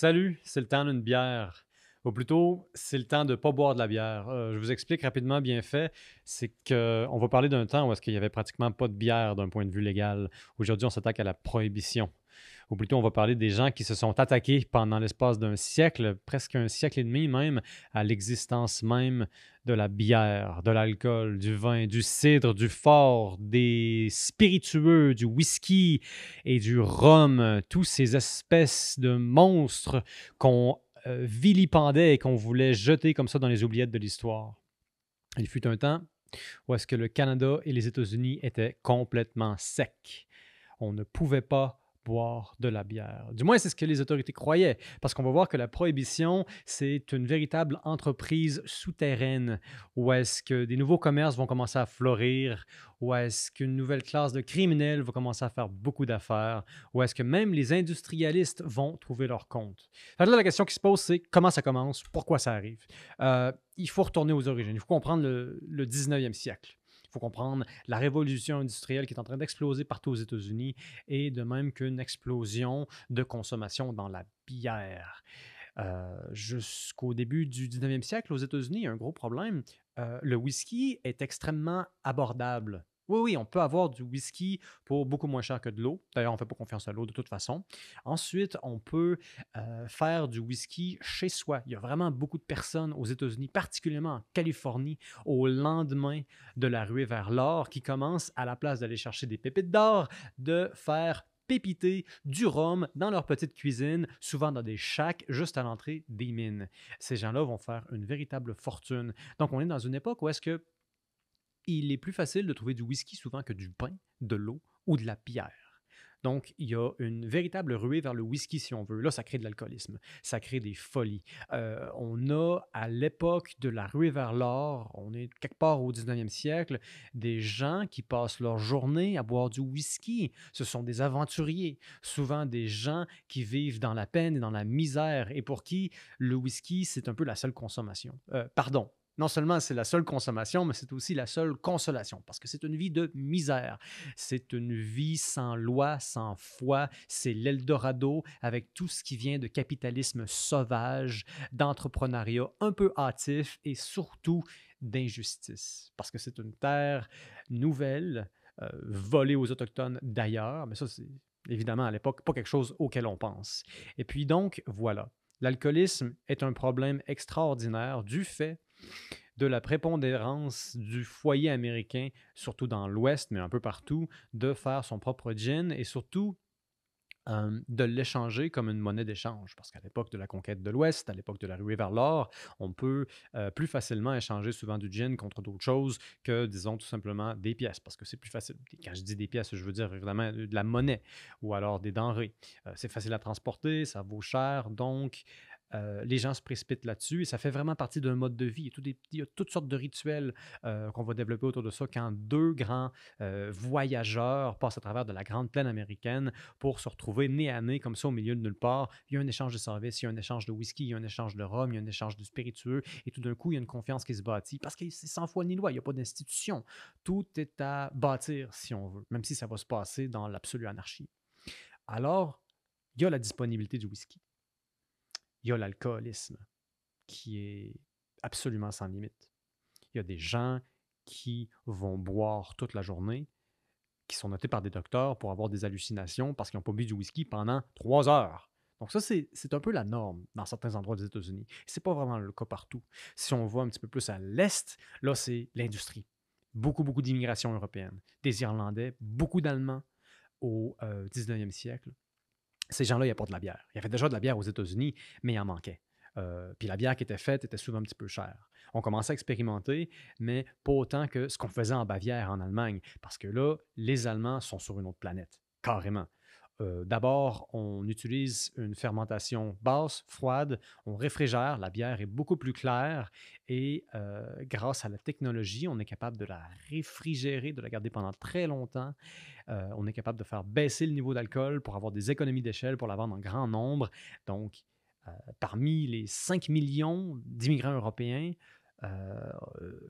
Salut, c'est le temps d'une bière. Ou plutôt, c'est le temps de ne pas boire de la bière. Euh, je vous explique rapidement, bien fait. C'est qu'on va parler d'un temps où est-ce n'y avait pratiquement pas de bière d'un point de vue légal. Aujourd'hui, on s'attaque à la prohibition. Ou plutôt, on va parler des gens qui se sont attaqués pendant l'espace d'un siècle, presque un siècle et demi même, à l'existence même de la bière, de l'alcool, du vin, du cidre, du fort, des spiritueux, du whisky et du rhum, tous ces espèces de monstres qu'on euh, vilipendait et qu'on voulait jeter comme ça dans les oubliettes de l'histoire. Il fut un temps où est-ce que le Canada et les États-Unis étaient complètement secs. On ne pouvait pas boire de la bière. Du moins, c'est ce que les autorités croyaient, parce qu'on va voir que la prohibition, c'est une véritable entreprise souterraine, où est-ce que des nouveaux commerces vont commencer à fleurir, où est-ce qu'une nouvelle classe de criminels va commencer à faire beaucoup d'affaires, où est-ce que même les industrialistes vont trouver leur compte. Là, la question qui se pose, c'est comment ça commence, pourquoi ça arrive? Euh, il faut retourner aux origines, il faut comprendre le, le 19e siècle. Il faut comprendre la révolution industrielle qui est en train d'exploser partout aux États-Unis et de même qu'une explosion de consommation dans la bière. Euh, jusqu'au début du 19e siècle, aux États-Unis, un gros problème. Euh, le whisky est extrêmement abordable. Oui, oui, on peut avoir du whisky pour beaucoup moins cher que de l'eau. D'ailleurs, on ne fait pas confiance à l'eau de toute façon. Ensuite, on peut euh, faire du whisky chez soi. Il y a vraiment beaucoup de personnes aux États-Unis, particulièrement en Californie, au lendemain de la ruée vers l'or, qui commencent, à la place d'aller chercher des pépites d'or, de faire pépiter du rhum dans leur petite cuisine, souvent dans des shacks juste à l'entrée des mines. Ces gens-là vont faire une véritable fortune. Donc, on est dans une époque où est-ce que il est plus facile de trouver du whisky souvent que du pain, de l'eau ou de la bière. Donc, il y a une véritable ruée vers le whisky, si on veut. Là, ça crée de l'alcoolisme, ça crée des folies. Euh, on a, à l'époque de la ruée vers l'or, on est quelque part au 19e siècle, des gens qui passent leur journée à boire du whisky. Ce sont des aventuriers, souvent des gens qui vivent dans la peine et dans la misère et pour qui le whisky, c'est un peu la seule consommation. Euh, pardon, non seulement c'est la seule consommation, mais c'est aussi la seule consolation, parce que c'est une vie de misère. C'est une vie sans loi, sans foi. C'est l'Eldorado avec tout ce qui vient de capitalisme sauvage, d'entrepreneuriat un peu hâtif et surtout d'injustice, parce que c'est une terre nouvelle, euh, volée aux Autochtones d'ailleurs, mais ça c'est évidemment à l'époque pas quelque chose auquel on pense. Et puis donc, voilà. L'alcoolisme est un problème extraordinaire du fait de la prépondérance du foyer américain, surtout dans l'Ouest, mais un peu partout, de faire son propre gin et surtout de l'échanger comme une monnaie d'échange. Parce qu'à l'époque de la conquête de l'Ouest, à l'époque de la ruée vers l'or, on peut plus facilement échanger souvent du gin contre d'autres choses que, disons, tout simplement des pièces. Parce que c'est plus facile. Quand je dis des pièces, je veux dire évidemment de la monnaie ou alors des denrées. C'est facile à transporter, ça vaut cher. Donc, euh, les gens se précipitent là-dessus et ça fait vraiment partie d'un mode de vie. Il y a, toutes sortes de rituels euh, qu'on va développer autour de ça quand deux grands euh, voyageurs passent à travers de la grande plaine américaine pour se retrouver nez à nez comme ça au milieu de nulle part. Il y a un échange de services, il y a un échange de whisky, il y a un échange de rhum, il y a un échange de spiritueux et tout d'un coup, il y a une confiance qui se bâtit parce que c'est sans foi ni loi, il n'y a pas d'institution. Tout est à bâtir si on veut, même si ça va se passer dans l'absolue anarchie. Alors, il y a la disponibilité du whisky il y a l'alcoolisme qui est absolument sans limite. Il y a des gens qui vont boire toute la journée, qui sont notés par des docteurs pour avoir des hallucinations parce qu'ils n'ont pas bu du whisky pendant trois heures. Donc ça, c'est un peu la norme dans certains endroits des États-Unis. Ce n'est pas vraiment le cas partout. Si on voit un petit peu plus à l'Est, là, c'est l'industrie. Beaucoup, beaucoup d'immigration européenne. Des Irlandais, beaucoup d'Allemands au 19e euh, siècle ces gens-là, il n'y a pas de la bière. Il y avait déjà de la bière aux États-Unis, mais il en manquait. Euh, puis la bière qui était faite était souvent un petit peu chère. On commençait à expérimenter, mais pas autant que ce qu'on faisait en Bavière, en Allemagne, parce que là, les Allemands sont sur une autre planète, carrément. D'abord, on utilise une fermentation basse, froide, on réfrigère, la bière est beaucoup plus claire et grâce à la technologie, on est capable de la réfrigérer, de la garder pendant très longtemps. On est capable de faire baisser le niveau d'alcool pour avoir des économies d'échelle, pour la vendre en grand nombre. Donc, parmi les 5 millions d'immigrants européens,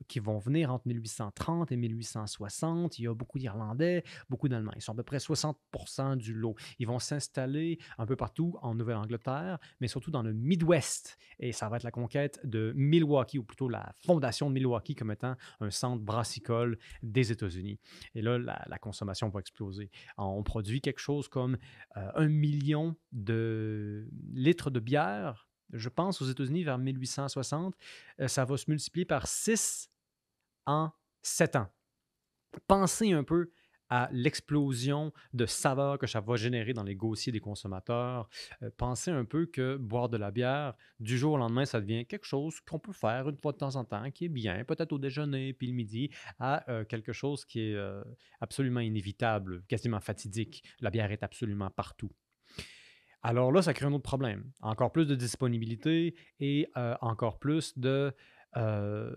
qui vont venir entre 1830 et 1860. Il y a beaucoup d'Irlandais, beaucoup d'Allemands. Ils sont à peu près 60% du lot. Ils vont s'installer un peu partout en Nouvelle-Angleterre, mais surtout dans le Midwest. Et ça va être la conquête de Milwaukee, ou plutôt la fondation de Milwaukee comme étant un centre brassicole des États-Unis. Et là, la, consommation va exploser. On produit quelque chose comme un million de litres de bière je pense, aux États-Unis vers 1860, euh, ça va se multiplier par 6 en 7 ans. Pensez un peu à l'explosion de saveurs que ça va générer dans les gossiers des consommateurs. Euh, pensez un peu que boire de la bière, du jour au lendemain, ça devient quelque chose qu'on peut faire une fois de temps en temps, qui est bien, peut-être au déjeuner, puis le midi, à euh, quelque chose qui est absolument inévitable, quasiment fatidique. La bière est absolument partout. Alors là, ça crée un autre problème. Encore plus de disponibilité et euh, encore plus de euh,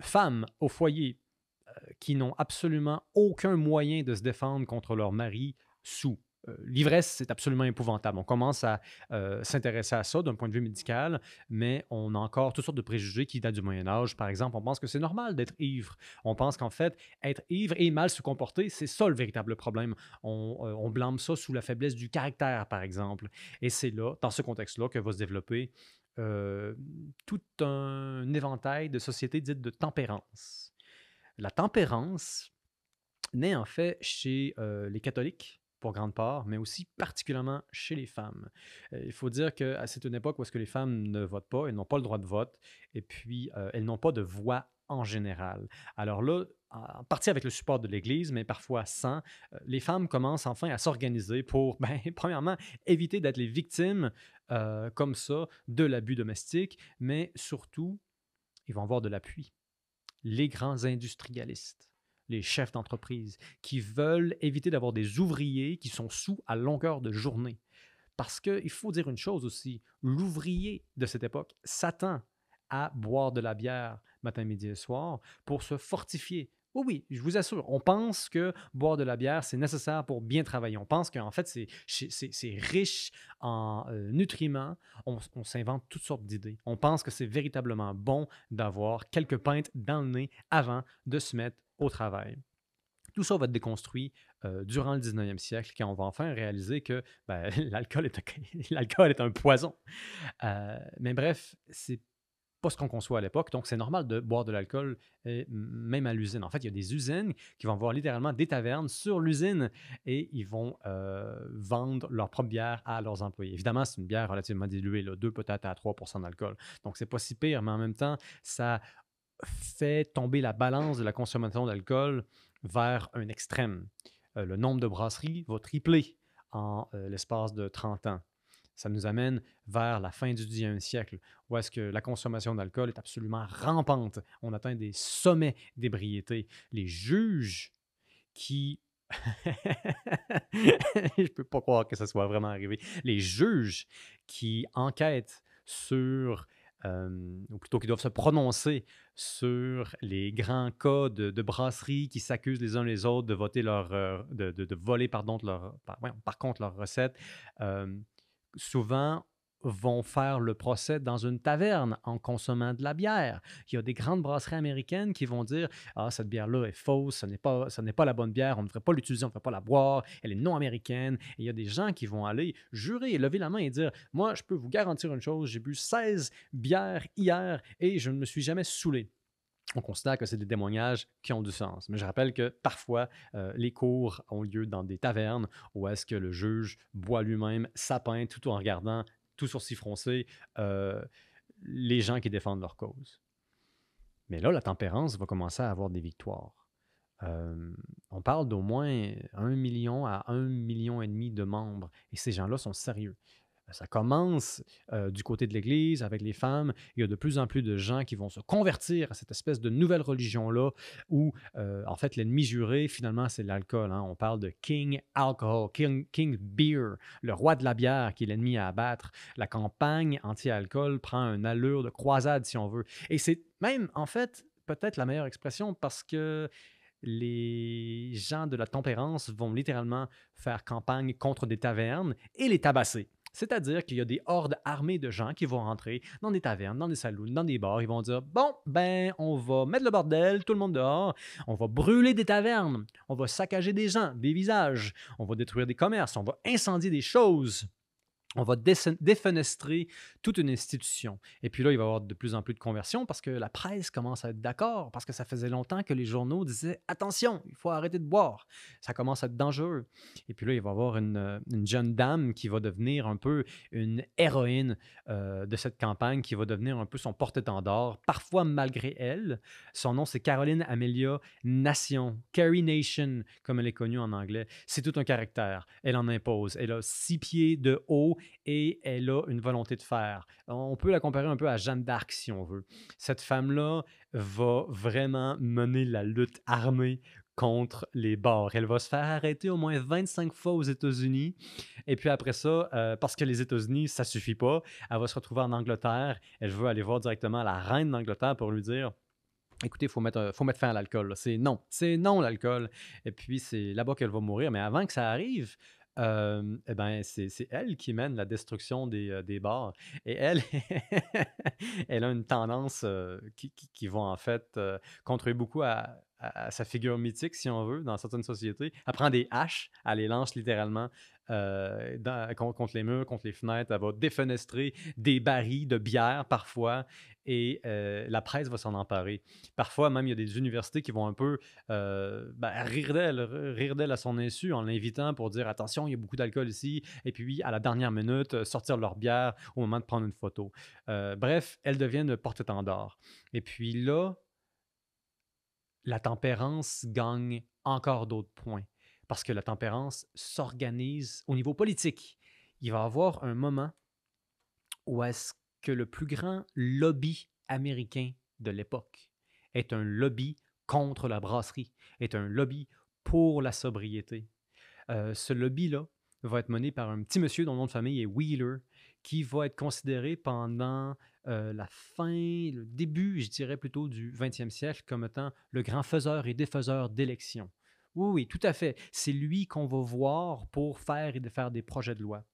femmes au foyer euh, qui n'ont absolument aucun moyen de se défendre contre leur mari sous. Euh, l'ivresse, c'est absolument épouvantable. On commence à euh, s'intéresser à ça d'un point de vue médical, mais on a encore toutes sortes de préjugés qui datent du Moyen Âge. Par exemple, on pense que c'est normal d'être ivre. On pense qu'en fait, être ivre et mal se comporter, c'est ça le véritable problème. On, euh, blâme ça sous la faiblesse du caractère, par exemple. Et c'est là, dans ce contexte-là, que va se développer tout un éventail de sociétés dites de tempérance. La tempérance naît en fait chez les catholiques pour grande part, mais aussi particulièrement chez les femmes. Euh, il faut dire qu'à c'est une époque où que les femmes ne votent pas, elles n'ont pas le droit de vote, et puis euh, elles n'ont pas de voix en général. Alors là, en partie avec le support de l'Église, mais parfois sans, euh, les femmes commencent enfin à s'organiser pour, ben, premièrement, éviter d'être les victimes comme ça de l'abus domestique, mais surtout, ils vont avoir de l'appui. Les grands industrialistes les chefs d'entreprise, qui veulent éviter d'avoir des ouvriers qui sont sous à longueur de journée. Parce qu'il faut dire une chose aussi, l'ouvrier de cette époque s'attend à boire de la bière matin, midi et soir pour se fortifier. Oui, oui, je vous assure, on pense que boire de la bière, c'est nécessaire pour bien travailler. On pense qu'en fait, c'est riche en euh, nutriments. On, on s'invente toutes sortes d'idées. On pense que c'est véritablement bon d'avoir quelques pintes dans le nez avant de se mettre au travail. Tout ça va être déconstruit euh, durant le 19e siècle, quand on va enfin réaliser que ben, l'alcool est, un poison. Euh, mais bref, c'est pas ce qu'on conçoit à l'époque. Donc, c'est normal de boire de l'alcool, même à l'usine. En fait, il y a des usines qui vont avoir littéralement des tavernes sur l'usine et ils vont euh, vendre leur propre bière à leurs employés. Évidemment, c'est une bière relativement diluée, là, 2 peut-être à 3% d'alcool. Donc, c'est pas si pire, mais en même temps, ça fait tomber la balance de la consommation d'alcool vers un extrême. Euh, le nombre de brasseries va tripler en euh, l'espace de 30 ans. Ça nous amène vers la fin du 19e siècle, où est-ce que la consommation d'alcool est absolument rampante. On atteint des sommets d'ébriété. Les juges qui... Je ne peux pas croire que ça soit vraiment arrivé. Les juges qui enquêtent sur ou plutôt qui doivent se prononcer sur les grands cas de, brasseries qui s'accusent les uns les autres de voter leur, euh, de, voler pardon, leur, par, contre leurs recettes. souvent, vont faire le procès dans une taverne en consommant de la bière. Il y a des grandes brasseries américaines qui vont dire Ah, cette bière-là est fausse, ce n'est pas, pas la bonne bière, on ne devrait pas l'utiliser, on ne devrait pas la boire, elle est non américaine. Et il y a des gens qui vont aller jurer lever la main et dire Moi, je peux vous garantir une chose, j'ai bu 16 bières hier et je ne me suis jamais saoulé on considère que c'est des témoignages qui ont du sens. Mais je rappelle que parfois, euh, les cours ont lieu dans des tavernes où est-ce que le juge boit lui-même sa pinte tout en regardant tout sourcil euh, les gens qui défendent leur cause. Mais là, la tempérance va commencer à avoir des victoires. Euh, on parle d'au moins un million à un million et demi de membres, et ces gens-là sont sérieux ça commence du côté de l'Église avec les femmes. Il y a de plus en plus de gens qui vont se convertir à cette espèce de nouvelle religion-là où, en fait, l'ennemi juré, finalement, c'est l'alcool. Hein. On parle de King Alcohol, King, King Beer, le roi de la bière qui est l'ennemi à abattre. La campagne anti-alcool prend une allure de croisade, si on veut. Et c'est même, en fait, peut-être la meilleure expression parce que les gens de la tempérance vont littéralement faire campagne contre des tavernes et les tabasser. C'est-à-dire qu'il y a des hordes armées de gens qui vont rentrer dans des tavernes, dans des saloons, dans des bars. Ils vont dire Bon, ben, on va mettre le bordel, tout le monde dehors. On va brûler des tavernes. On va saccager des gens, des visages. On va détruire des commerces. On va incendier des choses on va défenestrer toute une institution. Et puis là, il va y avoir de plus en plus de conversions parce que la presse commence à être d'accord, parce que ça faisait longtemps que les journaux disaient attention, il faut arrêter de boire, ça commence à être dangereux. Et puis là, il va y avoir une, jeune dame qui va devenir un peu une héroïne euh, de cette campagne, qui va devenir un peu son porte-étendard, parfois malgré elle. Son nom, c'est Caroline Amelia Nation, Carrie Nation, comme elle est connue en anglais. C'est tout un caractère. Elle en impose. Elle a six pieds de haut et elle a une volonté de faire. On peut la comparer un peu à Jeanne d'Arc si on veut. Cette femme-là va vraiment mener la lutte armée contre les bars. Elle va se faire arrêter au moins 25 fois aux États-Unis. Et puis après ça, euh, parce que les États-Unis, ça suffit pas, elle va se retrouver en Angleterre. Elle veut aller voir directement la reine d'Angleterre pour lui dire écoutez, il faut faut mettre fin à l'alcool. C'est non. C'est non l'alcool. Et puis, c'est là-bas qu'elle va mourir. Mais avant que ça arrive, eh ben, c'est elle qui mène la destruction des, des bars. Et elle, elle a une tendance qui, qui, va en fait contribuer beaucoup à, sa figure mythique, si on veut, dans certaines sociétés. Elle prend des haches, elle les lance littéralement contre les murs, contre les fenêtres. Elle va défenestrer des barils de bière parfois et euh, la presse va s'en emparer. Parfois, même, il y a des universités qui vont un peu euh, ben, rire d'elle, rire d'elle à son insu en l'invitant pour dire attention, il y a beaucoup d'alcool ici, et puis à la dernière minute, euh, sortir leur bière au moment de prendre une photo. bref, elle devient une porte-étendard. Et puis là, la tempérance gagne encore d'autres points parce que la tempérance s'organise au niveau politique. Il va y avoir un moment où est-ce que le plus grand lobby américain de l'époque est un lobby contre la brasserie, est un lobby pour la sobriété. Euh, ce lobby-là va être mené par un petit monsieur dont le nom de famille est Wheeler, qui va être considéré pendant euh, la fin, le début, je dirais plutôt, du 20e siècle comme étant le grand faiseur et défaiseur d'élections. Oui, oui, tout à fait. C'est lui qu'on va voir pour faire et défaire des projets de loi.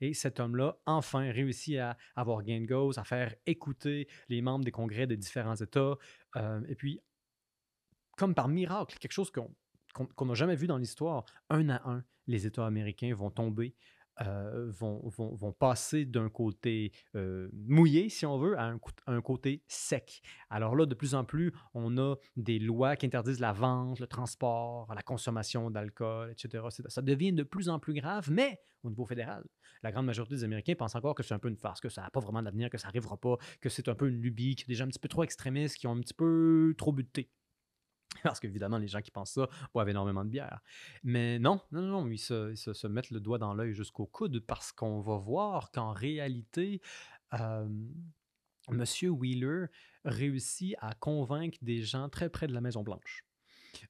Et cet homme-là, enfin, réussit à avoir gain de cause, à faire écouter les membres des congrès des différents États. Euh, et puis, comme par miracle, quelque chose qu'on n'a jamais vu dans l'histoire, un à un, les États américains vont tomber euh, vont, vont, vont, passer d'un côté euh, mouillé, si on veut, à un, côté sec. Alors là, de plus en plus, on a des lois qui interdisent la vente, le transport, la consommation d'alcool, etc. Ça devient de plus en plus grave, mais au niveau fédéral, la grande majorité des Américains pensent encore que c'est un peu une farce, que ça n'a pas vraiment d'avenir, que ça n'arrivera pas, que c'est un peu une lubie, des gens un petit peu trop extrémistes qui ont un petit peu trop buté. Parce qu'évidemment, les gens qui pensent ça boivent énormément de bière. Mais non, non, non, ils se, mettent le doigt dans l'œil jusqu'au coude parce qu'on va voir qu'en réalité, euh, M. Wheeler réussit à convaincre des gens très près de la Maison-Blanche.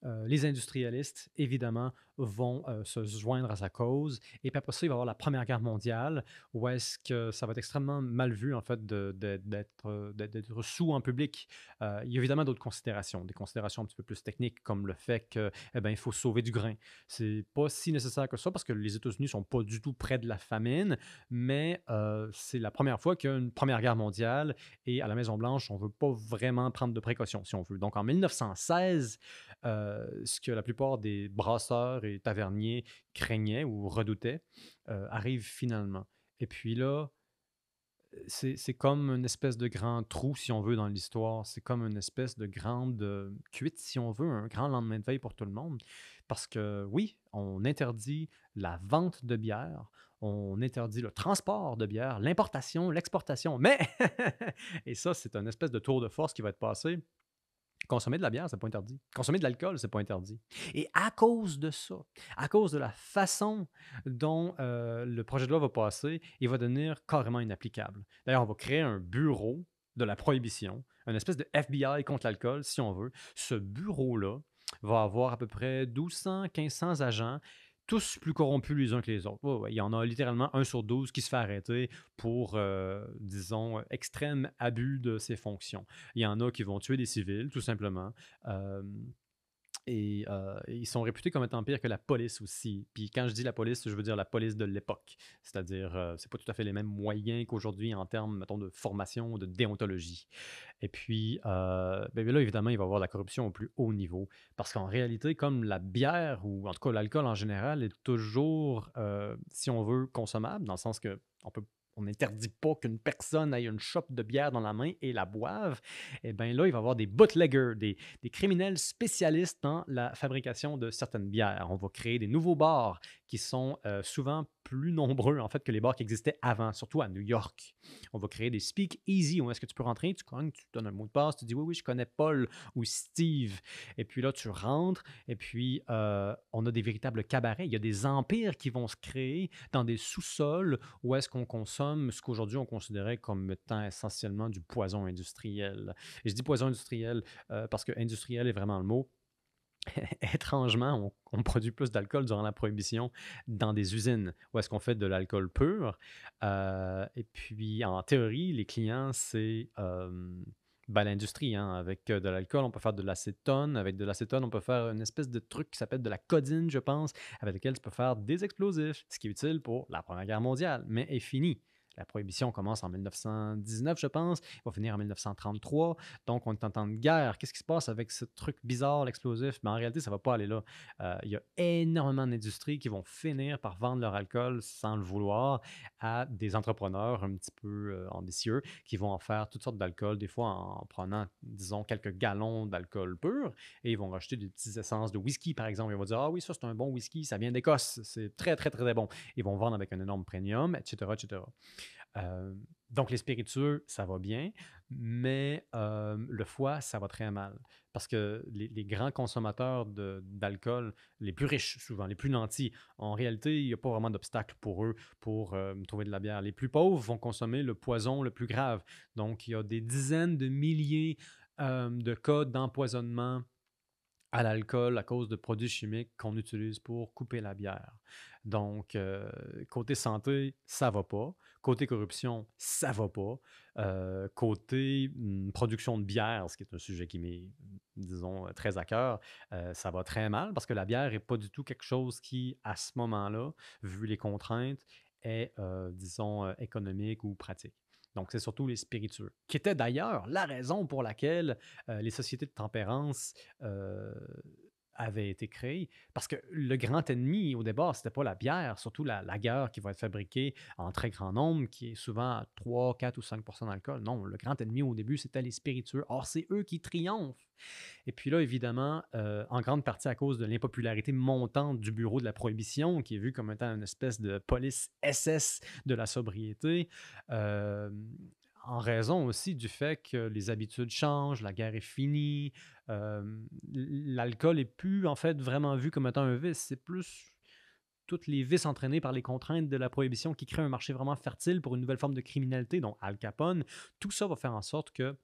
Euh, les industrialistes, évidemment, vont se joindre à sa cause. Et puis après ça, il va y avoir la Première Guerre mondiale, où est-ce que ça va être extrêmement mal vu, en fait, d'être sous en public. il y a évidemment d'autres considérations, des considérations un petit peu plus techniques, comme le fait qu'il eh ben, faut sauver du grain. C'est pas si nécessaire que ça, parce que les États-Unis sont pas du tout près de la famine, mais c'est la première fois qu'il y a une Première Guerre mondiale, et à la Maison-Blanche, on veut pas vraiment prendre de précautions, si on veut. Donc en 1916, ce que la plupart des brasseurs taverniers craignaient ou redoutaient euh, arrive finalement. Et puis là, c'est comme une espèce de grand trou, si on veut, dans l'histoire. C'est comme une espèce de grande euh, cuite, si on veut, un grand lendemain de veille pour tout le monde. Parce que oui, on interdit la vente de bière, on interdit le transport de bière, l'importation, l'exportation, mais, et ça, c'est un espèce de tour de force qui va être passé Consommer de la bière, c'est pas interdit. Consommer de l'alcool, c'est pas interdit. Et à cause de ça, à cause de la façon dont euh, le projet de loi va passer, il va devenir carrément inapplicable. D'ailleurs, on va créer un bureau de la prohibition, une espèce de FBI contre l'alcool, si on veut. Ce bureau-là va avoir à peu près 1200, 1500 agents tous plus corrompus les uns que les autres. Il y en a littéralement un sur douze qui se fait arrêter pour, euh, disons, extrême abus de ses fonctions. Il y en a qui vont tuer des civils, tout simplement. Euh, Et euh, ils sont réputés comme étant pires que la police aussi. Puis quand je dis la police, je veux dire la police de l'époque. C'est-à-dire, euh, c'est pas tout à fait les mêmes moyens qu'aujourd'hui en termes, mettons, de formation, de déontologie. Et puis, euh, ben, là, évidemment, il va y avoir la corruption au plus haut niveau. Parce qu'en réalité, comme la bière, ou en tout cas l'alcool en général, est toujours, si on veut, consommable, dans le sens que on peut on n'interdit pas qu'une personne ait une chope de bière dans la main et la boive, eh bien là, il va y avoir des bootleggers, des, des, criminels spécialistes dans la fabrication de certaines bières. On va créer des nouveaux bars qui sont euh, souvent plus nombreux en fait que les bars qui existaient avant, surtout à New York. On va créer des speak easy où est-ce que tu peux rentrer, tu tu donnes un mot de passe, tu dis oui oui je connais Paul ou Steve, et puis là tu rentres et puis euh, on a des véritables cabarets. Il y a des empires qui vont se créer dans des sous-sols où est-ce qu'on consomme ce qu'aujourd'hui on considérait comme étant essentiellement du poison industriel. Et je dis poison industriel euh, parce que industriel est vraiment le mot étrangement, on, produit plus d'alcool durant la prohibition dans des usines où est-ce qu'on fait de l'alcool pur. Euh, et puis, en théorie, les clients, c'est ben, l'industrie. Hein. Avec euh, de l'alcool, on peut faire de l'acétone. Avec de l'acétone, on peut faire une espèce de truc qui s'appelle de la codine, je pense, avec lequel tu peux faire des explosifs, ce qui est utile pour la Première Guerre mondiale, mais est fini. La prohibition commence en 1919, je pense. Il va finir en 1933. Donc, on est en temps de guerre. Qu'est-ce qui se passe avec ce truc bizarre, l'explosif? Mais en réalité, ça ne va pas aller là. Euh, il y a énormément d'industries qui vont finir par vendre leur alcool sans le vouloir à des entrepreneurs un petit peu euh, ambitieux qui vont en faire toutes sortes d'alcool, des fois en prenant, disons, quelques gallons d'alcool pur et ils vont racheter des petites essences de whisky, par exemple. Ils vont dire Ah oui, ça c'est un bon whisky, ça vient d'Écosse, c'est très, très, très, très bon. Ils vont vendre avec un énorme premium, etc., etc. Euh, donc, les spiritueux, ça va bien, mais euh, le foie, ça va très mal. Parce que les, grands consommateurs d'alcool, les plus riches souvent, les plus nantis, en réalité, il n'y a pas vraiment d'obstacle pour eux pour euh, trouver de la bière. Les plus pauvres vont consommer le poison le plus grave. Donc, il y a des dizaines de milliers de cas d'empoisonnement à l'alcool à cause de produits chimiques qu'on utilise pour couper la bière. Donc, côté santé, ça va pas. Côté corruption, ça va pas. Euh, côté mmh, production de bière, ce qui est un sujet qui m'est, disons, très à cœur, euh, ça va très mal parce que la bière n'est pas du tout quelque chose qui, à ce moment-là, vu les contraintes, est, euh, disons, économique ou pratique. Donc, c'est surtout les spiritueux, qui étaient d'ailleurs la raison pour laquelle les sociétés de tempérance avait été créé. Parce que le grand ennemi, au départ, c'était pas la bière, surtout la, la guerre qui va être fabriquée en très grand nombre, qui est souvent à 3, 4 ou 5% d'alcool. Non, le grand ennemi au début, c'était les spiritueux. Or, c'est eux qui triomphent. Et puis là, évidemment, euh, en grande partie à cause de l'impopularité montante du bureau de la prohibition, qui est vu comme étant une espèce de police SS de la sobriété, euh, en raison aussi du fait que les habitudes changent, la guerre est finie, l'alcool est plus en fait vraiment vu comme étant un vice, c'est plus toutes les vices entraînés par les contraintes de la prohibition qui créent un marché vraiment fertile pour une nouvelle forme de criminalité, dont Al Capone. Tout ça va faire en sorte que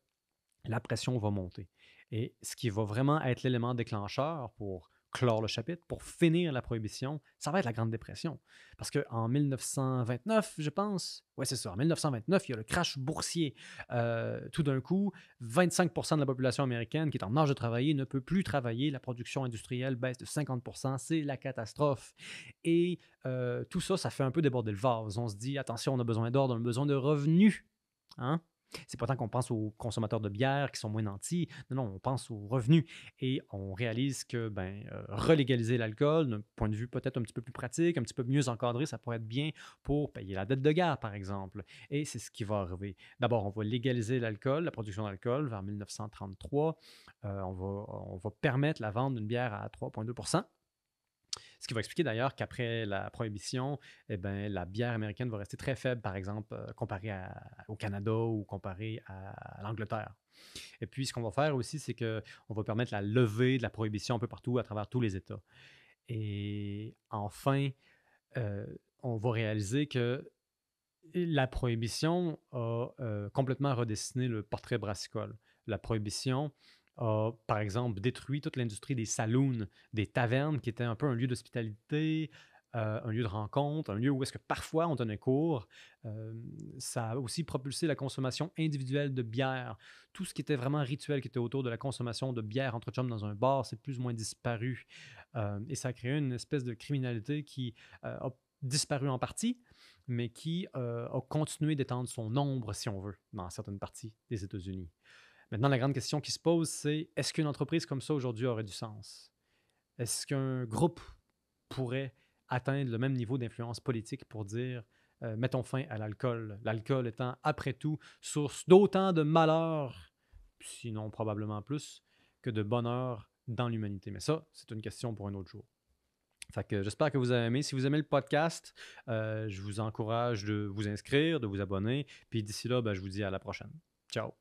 la pression va monter. Et ce qui va vraiment être l'élément déclencheur pour clore le chapitre, pour finir la prohibition, ça va être la Grande Dépression. Parce qu'en 1929, je pense, ouais, c'est ça, en 1929, il y a le crash boursier. Euh, tout d'un coup, 25% de la population américaine qui est en âge de travailler ne peut plus travailler. La production industrielle baisse de 50% c'est la catastrophe. Et euh, tout ça, ça fait un peu déborder le vase. On se dit, attention, on a besoin d'ordre, on a besoin de revenus. Hein? C'est pas tant qu'on pense aux consommateurs de bière qui sont moins nantis. Non, non, on pense aux revenus. Et on réalise que ben, euh, relégaliser l'alcool, d'un point de vue peut-être un petit peu plus pratique, un petit peu mieux encadré, ça pourrait être bien pour payer la dette de guerre, par exemple. Et c'est ce qui va arriver. D'abord, on va légaliser l'alcool, la production d'alcool vers 1933. Euh, on va permettre la vente d'une bière à 3,2 ce qui va expliquer d'ailleurs qu'après la prohibition, eh ben, la bière américaine va rester très faible, par exemple, euh, comparée au Canada ou comparée à, l'Angleterre. Et puis, ce qu'on va faire aussi, c'est qu'on va permettre la levée de la prohibition un peu partout à travers tous les États. Et enfin, euh, on va réaliser que la prohibition a euh, complètement redessiné le portrait brassicole. La prohibition a, par exemple, détruit toute l'industrie des saloons, des tavernes, qui étaient un peu un lieu d'hospitalité, euh, un lieu de rencontre, un lieu où est-ce que parfois on tenait cours. Euh, ça a aussi propulsé la consommation individuelle de bière. Tout ce qui était vraiment rituel, qui était autour de la consommation de bière entre chums dans un bar, c'est plus ou moins disparu. Euh, et ça a créé une espèce de criminalité qui a disparu en partie, mais qui a continué d'étendre son ombre, si on veut, dans certaines parties des États-Unis. Maintenant, la grande question qui se pose, c'est est-ce qu'une entreprise comme ça aujourd'hui aurait du sens? Est-ce qu'un groupe pourrait atteindre le même niveau d'influence politique pour dire euh, mettons fin à l'alcool, l'alcool étant après tout source d'autant de malheur, sinon probablement plus, que de bonheur dans l'humanité. Mais ça, c'est une question pour un autre jour. Fait que j'espère que vous avez aimé. Si vous aimez le podcast, euh, je vous encourage de vous inscrire, de vous abonner. Puis d'ici là, ben, je vous dis à la prochaine. Ciao.